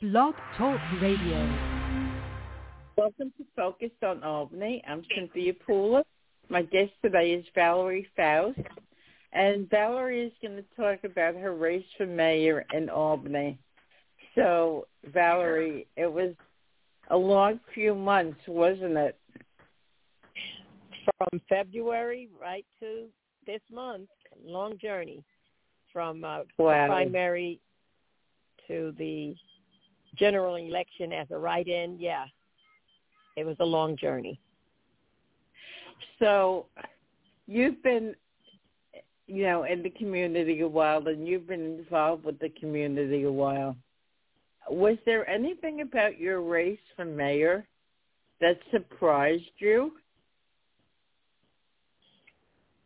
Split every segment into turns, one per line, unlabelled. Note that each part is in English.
Blog Talk Radio.
Welcome to Focus on Albany. I'm Cynthia Pula. My guest today is Valerie Faust. And Valerie is going to talk about her race for mayor in Albany. So, Valerie, it was a long few months, wasn't it?
From February right to this month, long journey from uh,
wow.
primary to the general election as a write-in, yeah, it was a long journey.
So you've been, you know, in the community a while, and you've been involved with the community a while. Was there anything about your race for mayor that surprised you?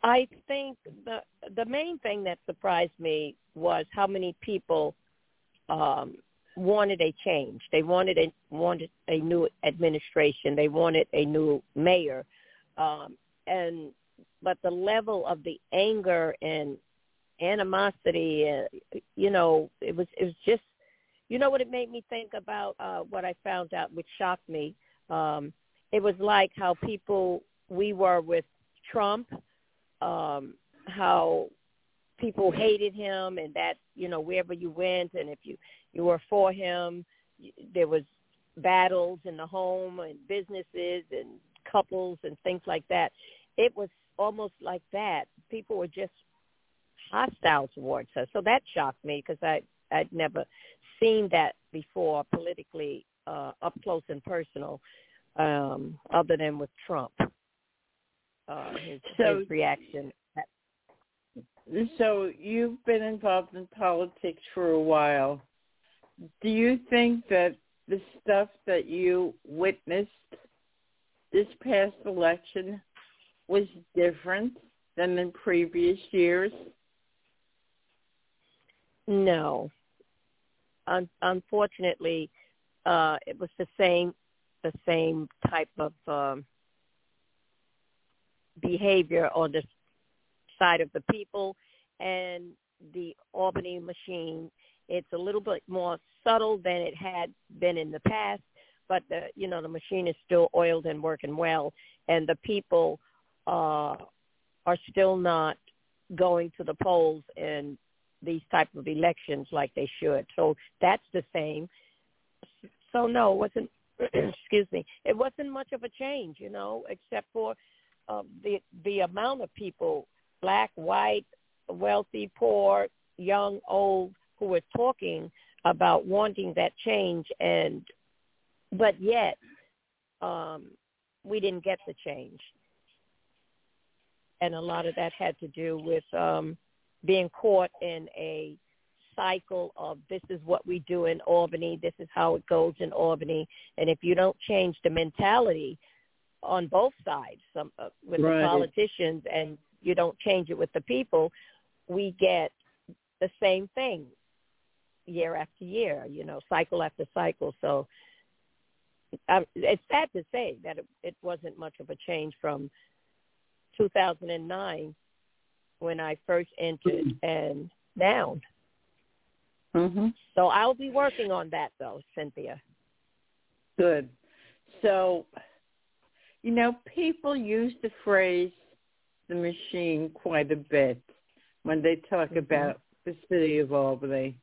I think the the main thing that surprised me was how many people um, wanted a change. They wanted a wanted a new administration. They wanted a new mayor, um, and but the level of the anger and animosity, uh, you know, it was it was just, you know, what it made me think about uh, what I found out, which shocked me. Um, it was like how people we were with Trump, um, how people hated him and that you know wherever you went and if you you were for him there was battles in the home and businesses and couples and things like that. It was almost like that. People were just hostile towards her. So that shocked me because i i'd never seen that before politically uh up close and personal um other than with trump uh his,
so,
his reaction
so you've been involved in politics for a while. Do you think that the stuff that you witnessed this past election was different than in previous years?
No. Un- unfortunately, uh, it was the same the same type of um, behavior on the side of the people and the Albany machine. It's a little bit more subtle than it had been in the past, but the you know the machine is still oiled and working well, and the people uh, are still not going to the polls in these type of elections like they should. So that's the same. So no, it wasn't. excuse me. It wasn't much of a change, you know, except for uh, the the amount of people black, white, wealthy, poor, young, old, who were talking about wanting that change. And but yet um we didn't get the change. And a lot of that had to do with um being caught in a cycle of this is what we do in Albany, this is how it goes in Albany, and if you don't change the mentality on both sides, some uh, with
right.
the politicians and you don't change it with the people, we get the same thing year after year, you know, cycle after cycle. So um, it's sad to say that it, it wasn't much of a change from 2009 when I first entered and now.
Mm-hmm.
So I'll be working on that though, Cynthia.
Good. So, you know, people use the phrase the machine quite a bit when they talk mm-hmm. about the city of Albany,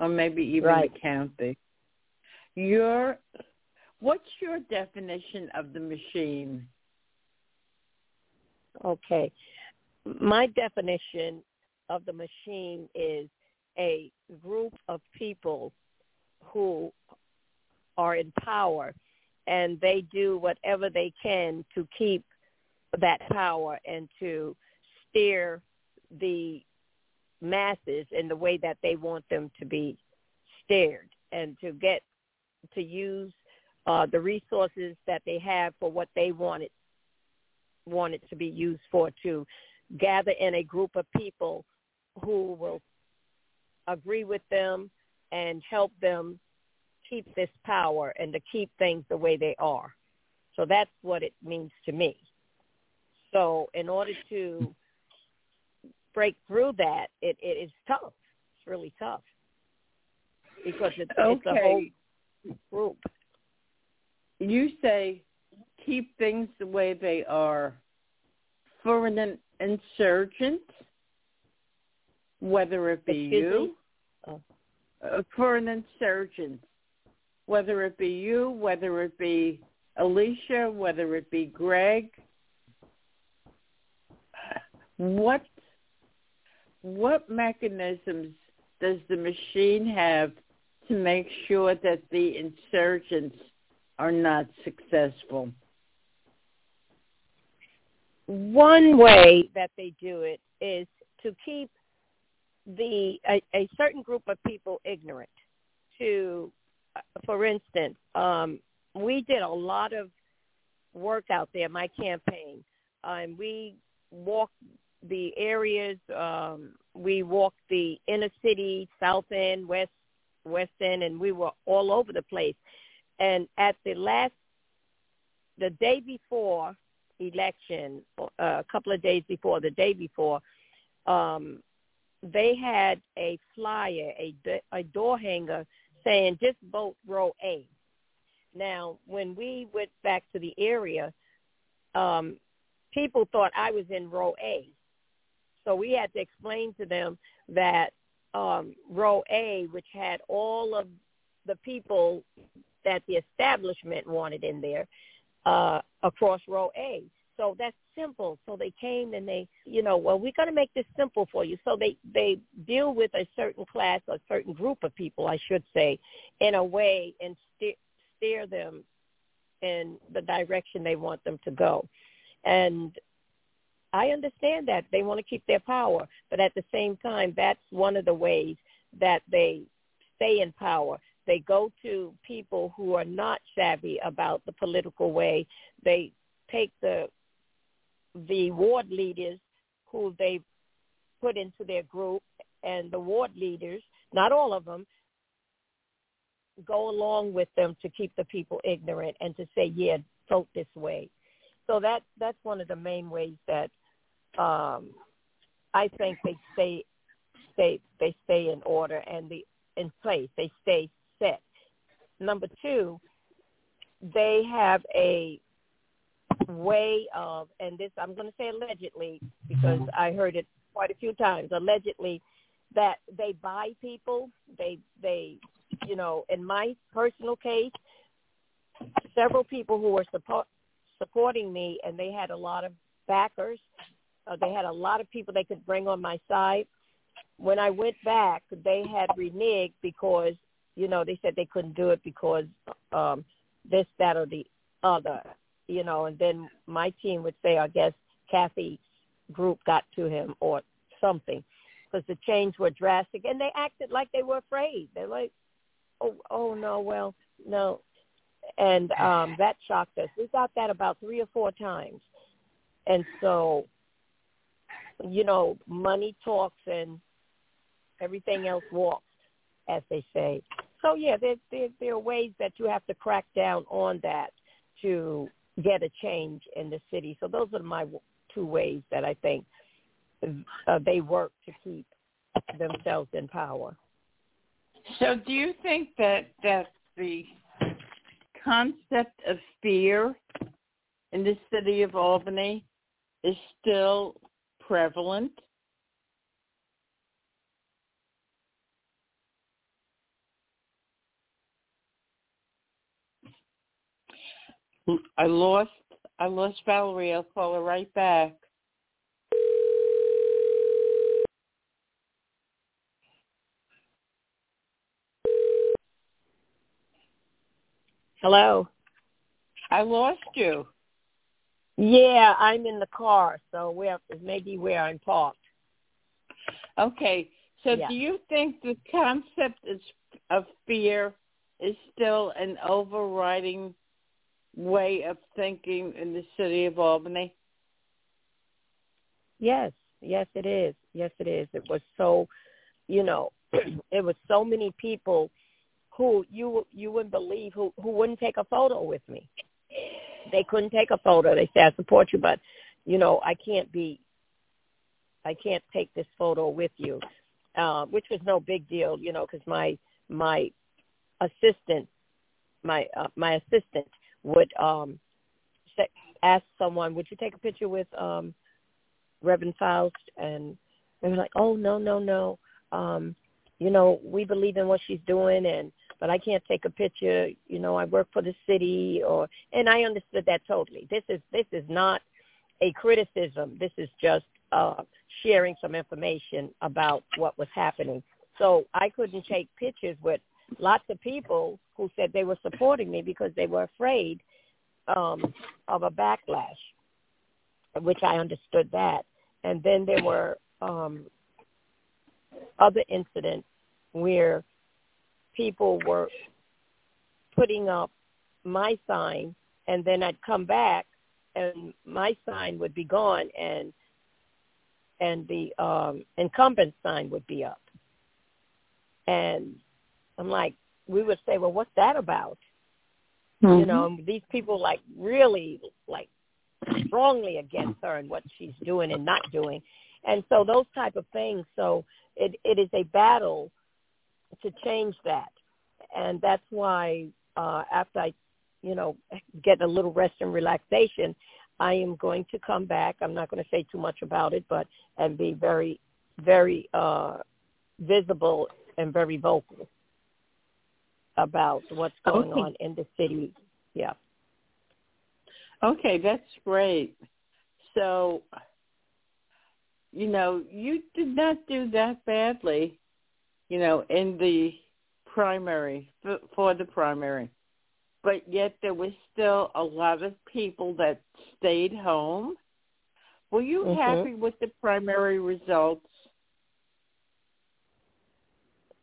or maybe even
right.
the county. Your, what's your definition of the machine?
Okay, my definition of the machine is a group of people who are in power and they do whatever they can to keep that power and to steer the masses in the way that they want them to be steered and to get to use uh, the resources that they have for what they want it want it to be used for to gather in a group of people who will agree with them and help them keep this power and to keep things the way they are. So that's what it means to me. So in order to break through that, it, it is tough. It's really tough because it's,
okay.
it's a whole group.
You say keep things the way they are. For an insurgent, whether it be
Excuse
you,
oh.
uh, for an insurgent, whether it be you, whether it be Alicia, whether it be Greg, what what mechanisms does the machine have to make sure that the insurgents are not successful?
One way that they do it is to keep the a, a certain group of people ignorant. To, uh, for instance, um, we did a lot of work out there. My campaign, and um, we walked the areas. Um, we walked the inner city, south end, west west end, and we were all over the place. And at the last, the day before election, uh, a couple of days before, the day before, um, they had a flyer, a, a door hanger saying just vote row A. Now, when we went back to the area, um, people thought I was in row A. So we had to explain to them that um, row A, which had all of the people that the establishment wanted in there, uh, across row A. So that's simple. So they came and they, you know, well, we're going to make this simple for you. So they they deal with a certain class, a certain group of people, I should say, in a way and steer steer them in the direction they want them to go. And I understand that they want to keep their power, but at the same time, that's one of the ways that they stay in power. They go to people who are not savvy about the political way. They take the the ward leaders who they put into their group, and the ward leaders, not all of them, go along with them to keep the people ignorant and to say, yeah, vote this way. So that that's one of the main ways that um, I think they stay stay they stay in order and the in place. They stay set. Number two, they have a way of, and this I'm going to say allegedly because I heard it quite a few times. Allegedly, that they buy people. They they, you know, in my personal case, several people who were support, supporting me, and they had a lot of backers. Uh, they had a lot of people they could bring on my side. When I went back, they had reneged because you know they said they couldn't do it because um, this, that, or the other you know, and then my team would say, I guess Kathy's group got to him or something because the change were drastic and they acted like they were afraid. They're like, oh, oh no, well, no. And um, that shocked us. We got that about three or four times. And so, you know, money talks and everything else walks, as they say. So yeah, there, there there are ways that you have to crack down on that to get a change in the city. So those are my two ways that I think uh, they work to keep themselves in power.
So do you think that that the concept of fear in the city of Albany is still prevalent? I lost I lost Valerie. I'll call her right back.
Hello.
I lost you.
Yeah, I'm in the car, so where maybe where I'm parked.
Okay. So
yeah.
do you think the concept of fear is still an overriding way of thinking in the city of Albany?
Yes, yes it is. Yes it is. It was so, you know, it was so many people who you you wouldn't believe who who wouldn't take a photo with me. They couldn't take a photo. They said I support you, but you know I can't be. I can't take this photo with you, uh, which was no big deal, you know, because my my assistant my uh, my assistant would um ask someone, "Would you take a picture with um Reverend Faust?" And they were like, "Oh no, no, no. Um, you know, we believe in what she's doing, and but I can't take a picture. You know, I work for the city, or and I understood that totally. This is this is not a criticism. This is just uh, sharing some information about what was happening. So I couldn't take pictures with lots of people who said they were supporting me because they were afraid um, of a backlash, which I understood that. And then there were um, other incidents where people were putting up my sign, and then I'd come back, and my sign would be gone, and and the um, incumbent sign would be up. And I'm like, we would say, well, what's that about? Mm-hmm. You know, these people like really like strongly against her and what she's doing and not doing. And so those type of things. So it, it is a battle to change that. And that's why uh, after I, you know, get a little rest and relaxation, I am going to come back. I'm not going to say too much about it, but and be very, very uh, visible and very vocal about what's going
okay.
on in the city. Yeah.
Okay, that's great. So, you know, you did not do that badly, you know, in the primary, for the primary. But yet there was still a lot of people that stayed home. Were you
mm-hmm.
happy with the primary results?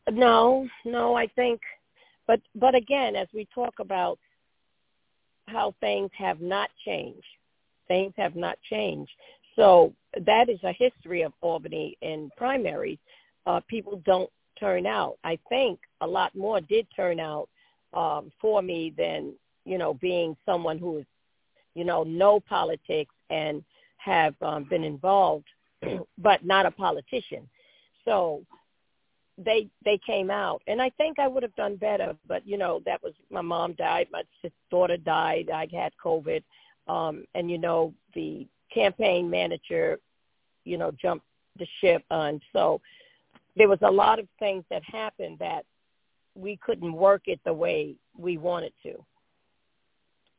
No, no, I think but but again, as we talk about how things have not changed, things have not changed. So that is a history of Albany in primaries. Uh, people don't turn out. I think a lot more did turn out um, for me than you know being someone who is you know know politics and have um, been involved, but not a politician. So they they came out, and I think I would have done better. But you know, that was my mom died, my daughter died, I had COVID, um, and you know the campaign manager, you know, jumped the ship, and so there was a lot of things that happened that we couldn't work it the way we wanted to.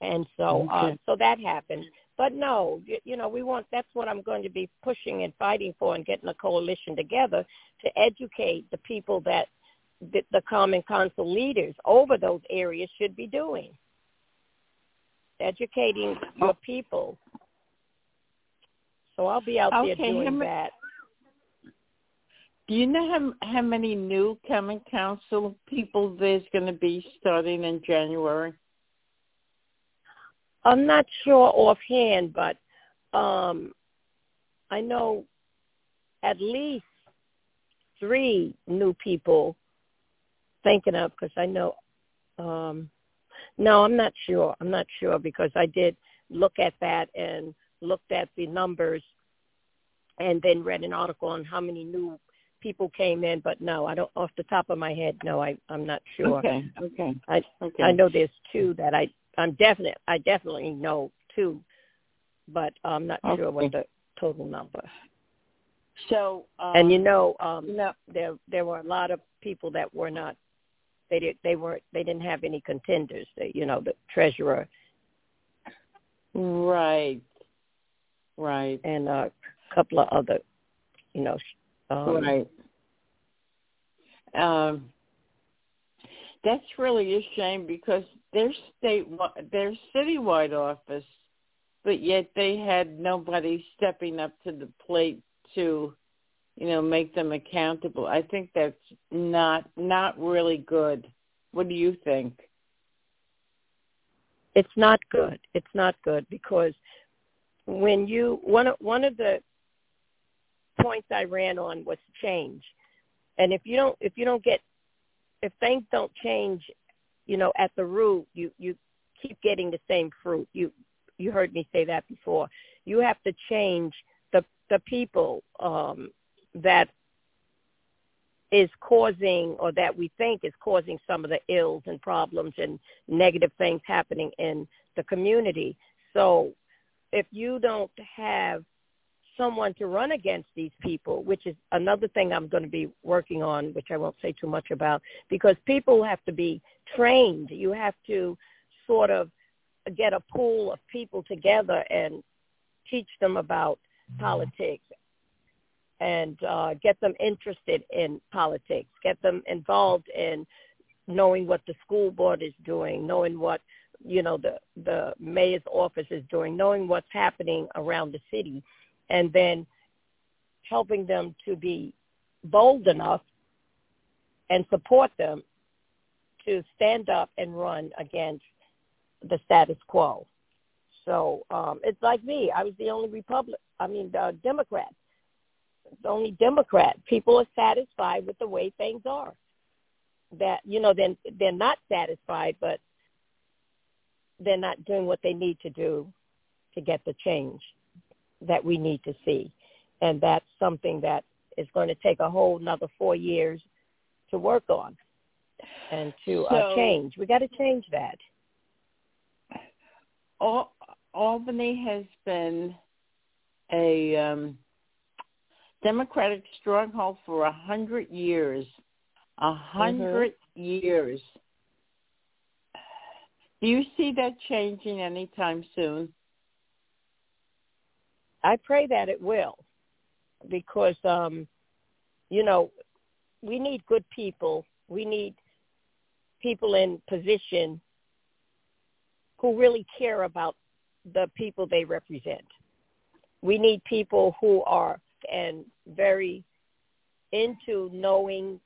And so, uh, okay. uh, so that happened. But no, you, you know, we want, that's what I'm going to be pushing and fighting for and getting a coalition together to educate the people that the, the Common Council leaders over those areas should be doing. Educating your people. So I'll be out
okay,
there doing
how
that.
Do you know how how many new Common Council people there's going to be starting in January?
I'm not sure offhand, but um, I know at least three new people thinking of because I know. Um, no, I'm not sure. I'm not sure because I did look at that and looked at the numbers, and then read an article on how many new people came in. But no, I don't. Off the top of my head, no, I I'm not sure.
Okay. Okay.
I
okay.
I know there's two that I I'm definite. I definitely know two, but I'm not
okay.
sure what the total number.
So um,
and you know, um,
no.
there there were a lot of people that were not. They did. They weren't. They didn't have any contenders. They, you know, the treasurer.
Right. Right.
And a couple of other, you know. Um,
right. Um, that's really a shame because their state their citywide office, but yet they had nobody stepping up to the plate to, you know, make them accountable. I think that's not not really good. What do you think?
It's not good. It's not good because when you one of one of the points I ran on was change. And if you don't if you don't get if things don't change you know, at the root, you you keep getting the same fruit. You you heard me say that before. You have to change the the people um, that is causing or that we think is causing some of the ills and problems and negative things happening in the community. So if you don't have someone to run against these people, which is another thing I'm going to be working on, which I won't say too much about, because people have to be trained. You have to sort of get a pool of people together and teach them about politics and uh, get them interested in politics, get them involved in knowing what the school board is doing, knowing what you know the the mayor's office is doing, knowing what's happening around the city, and then helping them to be bold enough and support them to stand up and run against the status quo. So um, it's like me. I was the only Republic. I mean, the Democrat. The only Democrat. People are satisfied with the way things are. That you know, then they're not satisfied, but they're not doing what they need to do to get the change that we need to see. And that's something that is going to take a whole another four years to work on and to uh, so, uh, change. We got to change that.
Albany has been a um, Democratic stronghold for a hundred years. A 100 mm-hmm. years. Do you see that changing anytime soon?
I pray that it will, because um, you know we need good people. We need people in position who really care about the people they represent. We need people who are and very into knowing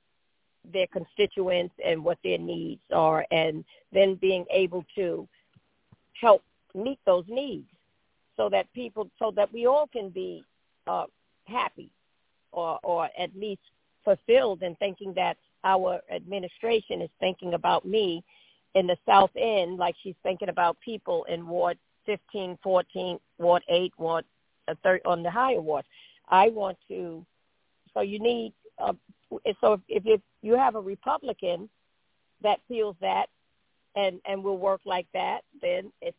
their constituents and what their needs are and then being able to help meet those needs so that people so that we all can be uh, happy or or at least fulfilled in thinking that our administration is thinking about me in the South End like she's thinking about people in Ward 15, 14, Ward 8, Ward uh, third on the higher wards. I want to. So you need. Uh, so if, if you have a Republican that feels that and and will work like that, then it's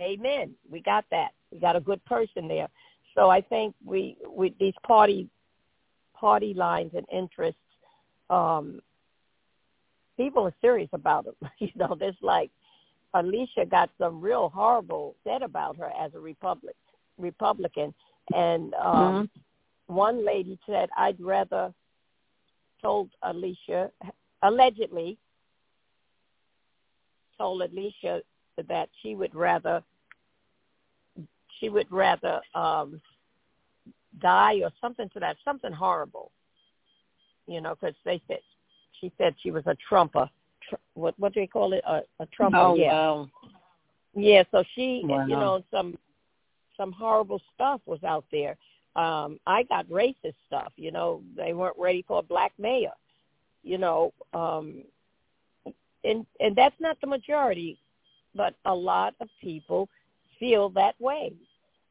amen. We got that. We got a good person there. So I think we we these party party lines and interests, um, people are serious about them. you know, there's like Alicia got some real horrible said about her as a Republic Republican, and um, mm-hmm. one lady said, "I'd rather." Told Alicia allegedly told Alicia that she would rather she would rather um die or something to that something horrible you know because they said she said she was a trumper. Tr- what what do they call it? A, a trumper
oh,
yeah.
wow.
yeah so she
wow.
you know some some horrible stuff was out there. Um i got racist stuff you know they weren't ready for a black mayor you know um and and that's not the majority but a lot of people feel that way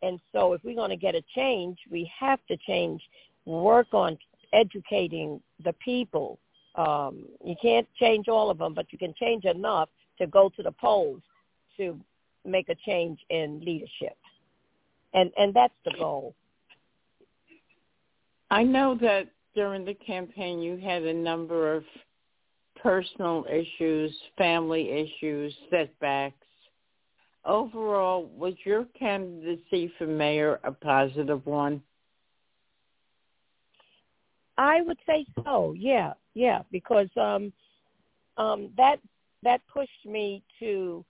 and so if we're going to get a change we have to change work on educating the people. Um you can't change all of them but you can change enough to go to the polls to make a change in leadership. And and that's the goal.
I know that during the campaign you had a number of personal issues, family issues, setbacks. Overall, was your candidacy for mayor a positive one?
I would say so. Yeah, yeah, because um, um, that that pushed me to,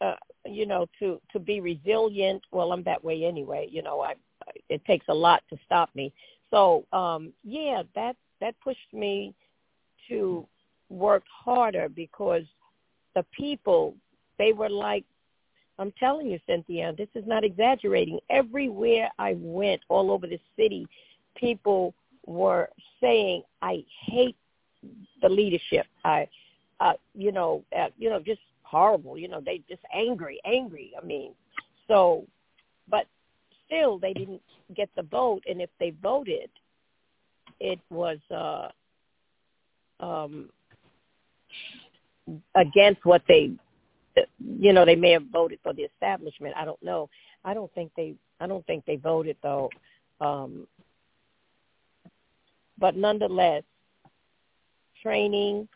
uh, you know, to to be resilient. Well, I'm that way anyway. You know, I it takes a lot to stop me. So um, yeah, that that pushed me to work harder because the people they were like I'm telling you, Cynthia, this is not exaggerating. Everywhere I went, all over the city, people were saying, "I hate the leadership. I, uh, you know, uh, you know, just horrible. You know, they just angry, angry. I mean, so, but still, they didn't get the vote, and if they voted, it was uh, um, against what they, you know, they may have voted for the establishment. I don't know. I don't think they. I don't think they voted though. Um, but nonetheless, training,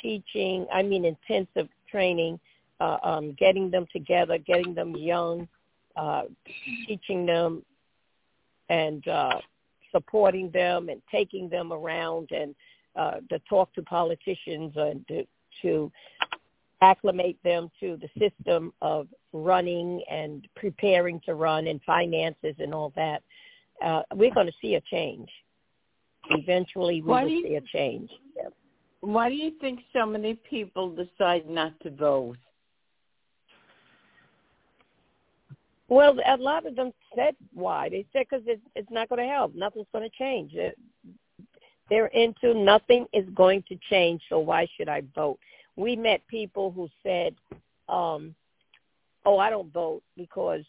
teaching. I mean, intensive training, uh, um, getting them together, getting them young, uh, teaching them, and uh, supporting them, and taking them around and uh, to talk to politicians and to, to acclimate them to the system of running and preparing to run and finances and all that. Uh, we're going to see a change. Eventually, we
Why
will
you-
see a change. Yeah.
Why do you think so many people decide not to vote?
Well, a lot of them said why. They said because it's, it's not going to help. Nothing's going to change. They're, they're into nothing is going to change, so why should I vote? We met people who said, um, oh, I don't vote because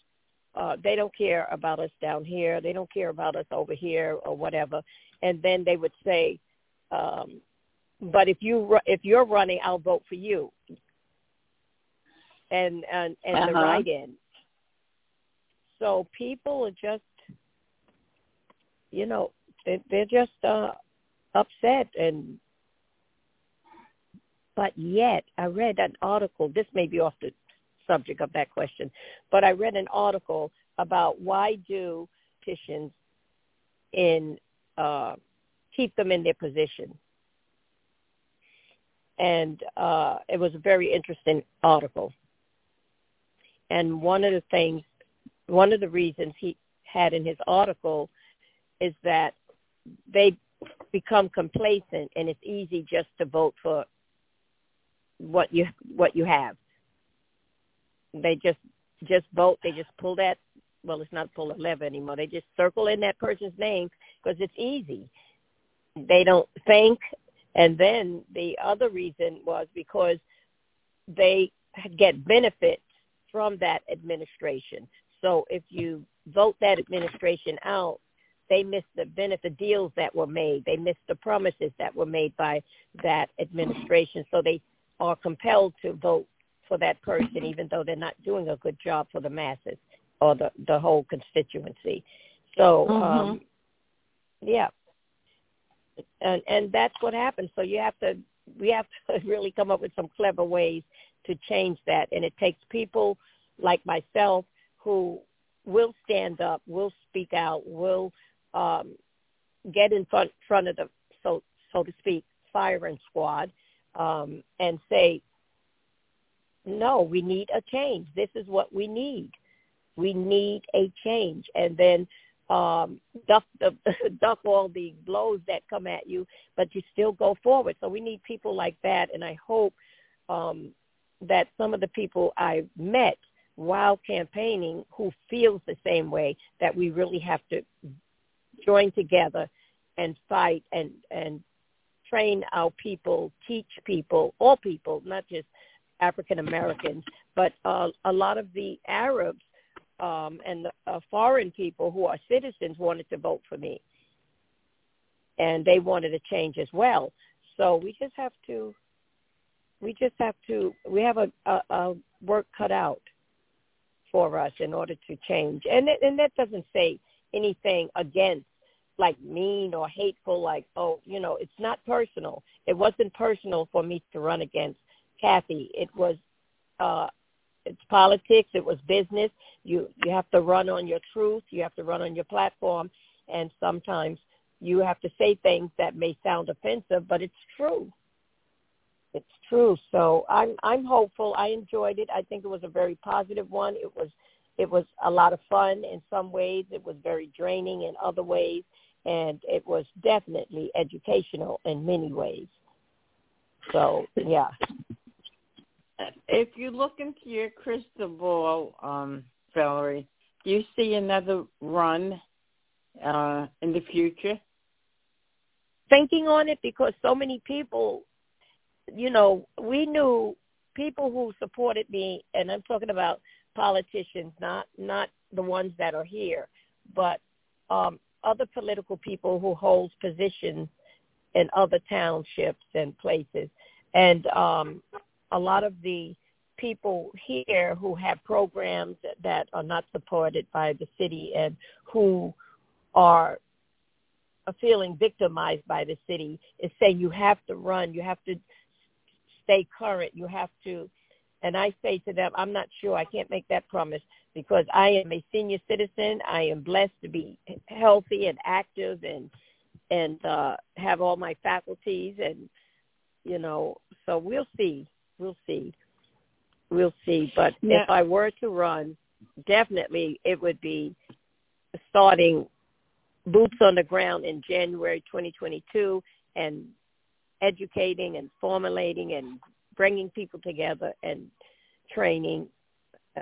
uh, they don't care about us down here. They don't care about us over here or whatever. And then they would say, um, but if you if you're running, I'll vote for you. And and and the
Uh-huh.
write-in. So people are just, you know, they, they're just uh, upset and. But yet, I read an article. This may be off the subject of that question, but I read an article about why do politicians in uh, keep them in their position, and uh, it was a very interesting article. And one of the things, one of the reasons he had in his article is that they become complacent and it's easy just to vote for what you what you have. They just just vote. They just pull that. Well, it's not pull a lever anymore. They just circle in that person's name because it's easy. They don't think. And then the other reason was because they get benefits from that administration. So if you vote that administration out, they miss the benefit deals that were made. They miss the promises that were made by that administration. So they are compelled to vote for that person, even though they're not doing a good job for the masses or the the whole constituency. So, um, yeah, and and that's what happens. So you have to we have to really come up with some clever ways to change that, and it takes people like myself who will stand up, will speak out, will um, get in front front of the so so to speak firing squad um, and say, no, we need a change. This is what we need. We need a change, and then um, duck the duck all the blows that come at you, but you still go forward. So we need people like that, and I hope um, that some of the people I met while campaigning who feels the same way that we really have to join together and fight and and train our people, teach people, all people, not just African Americans, but uh, a lot of the Arabs um, and the uh, foreign people who are citizens wanted to vote for me, and they wanted a change as well. So we just have to, we just have to, we have a, a, a work cut out for us in order to change, and it, and that doesn't say anything against like mean or hateful like oh you know it's not personal. It wasn't personal for me to run against kathy. It was uh it's politics. It was business. You you have to run on your truth. You have to run on your platform. And sometimes you have to say things that may sound offensive but it's true. It's true. So i'm i'm hopeful. I enjoyed it. I think it was a very positive one. It was it was a lot of fun in some ways. It was very draining in other ways and it was definitely educational in many ways. So yeah.
If you look into your crystal ball, um, Valerie, do you see another run uh, in the future?
Thinking on it because so many people, you know, we knew people who supported me, and I'm talking about politicians, not not the ones that are here, but um, other political people who hold positions and other townships and places. And um, a lot of the people here who have programs that are not supported by the city and who are feeling victimized by the city is saying you have to run, you have to stay current, you have to. And I say to them, I'm not sure. I can't make that promise because I am a senior citizen. I am blessed to be healthy and active and and uh, have all my faculties and you know. So we'll see. We'll see. We'll see. But if I were to run, definitely it would be starting boots on the ground in January 2022 and educating and formulating and bringing people together and training.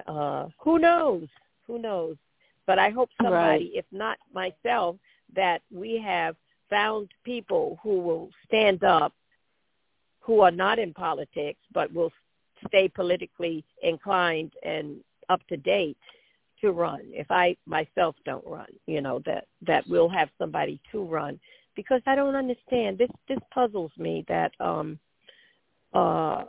Uh, who knows? Who knows? But I hope somebody, right. if not myself, that we have found people who will stand up, who are not in politics, but will stay politically inclined and up to date to run if I myself don't run, you know, that that we'll have somebody to run because I don't understand. This this puzzles me that um uh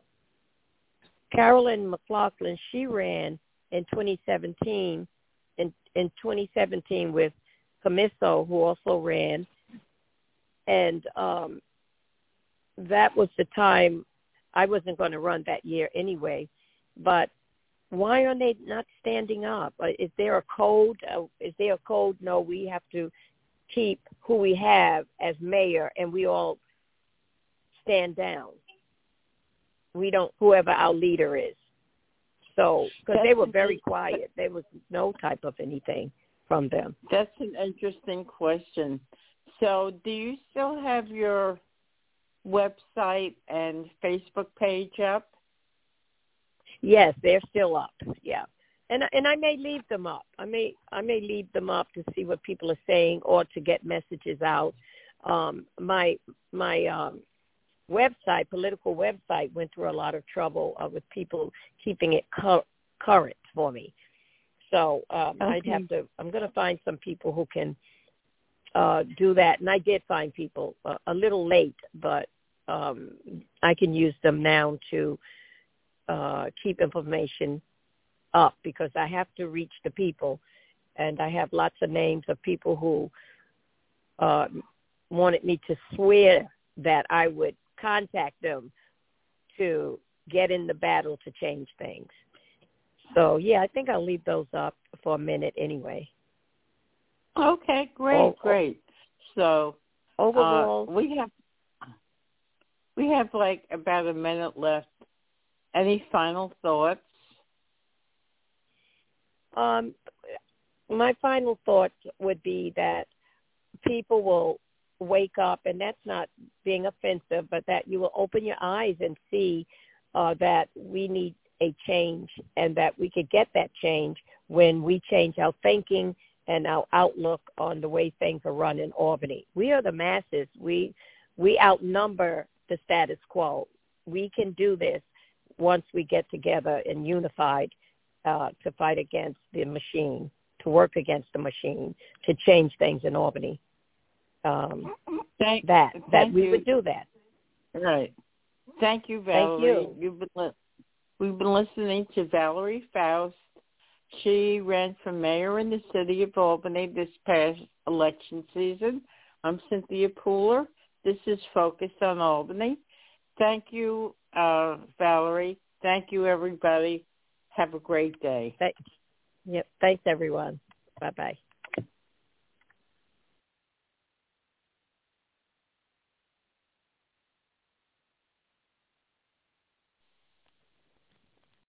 Carolyn McLaughlin, she ran in 2017 in in 2017 with Commisso who also ran and um that was the time I wasn't going to run that year anyway, but why are they not standing up? Uh, is there a code? Uh, is there a code? No, we have to keep who we have as mayor, and we all stand down. We don't, whoever our leader is. So, because they were very quiet, there was no type of anything from them.
That's an interesting question. So, do you still have your website and Facebook page up?
Yes, they're still up. Yeah. And and I may leave them up. I may I may leave them up to see what people are saying or to get messages out. Um my my um website, political website went through a lot of trouble uh, with people keeping it cu- current for me. So um okay. I'd have to I'm going to find some people who can uh do that and I did find people uh, a little late, but um I can use them now to uh, keep information up because I have to reach the people, and I have lots of names of people who uh, wanted me to swear that I would contact them to get in the battle to change things. So yeah, I think I'll leave those up for a minute anyway.
Okay, great, oh, great. So
overall,
uh, we have we have like about a minute left. Any final thoughts?
Um, my final thought would be that people will wake up, and that's not being offensive, but that you will open your eyes and see uh, that we need a change and that we could get that change when we change our thinking and our outlook on the way things are run in Albany. We are the masses. We we outnumber the status quo. We can do this once we get together and unified uh, to fight against the machine, to work against the machine, to change things in Albany. Um, thank, that that we
you.
would do that.
Right. Thank you, Valerie.
Thank you.
You've been li- we've been listening to Valerie Faust. She ran for mayor in the city of Albany this past election season. I'm Cynthia Pooler. This is Focused on Albany. Thank you, uh, Valerie. Thank you, everybody. Have a great day.
Thanks. Yep. Thanks, everyone. Bye-bye.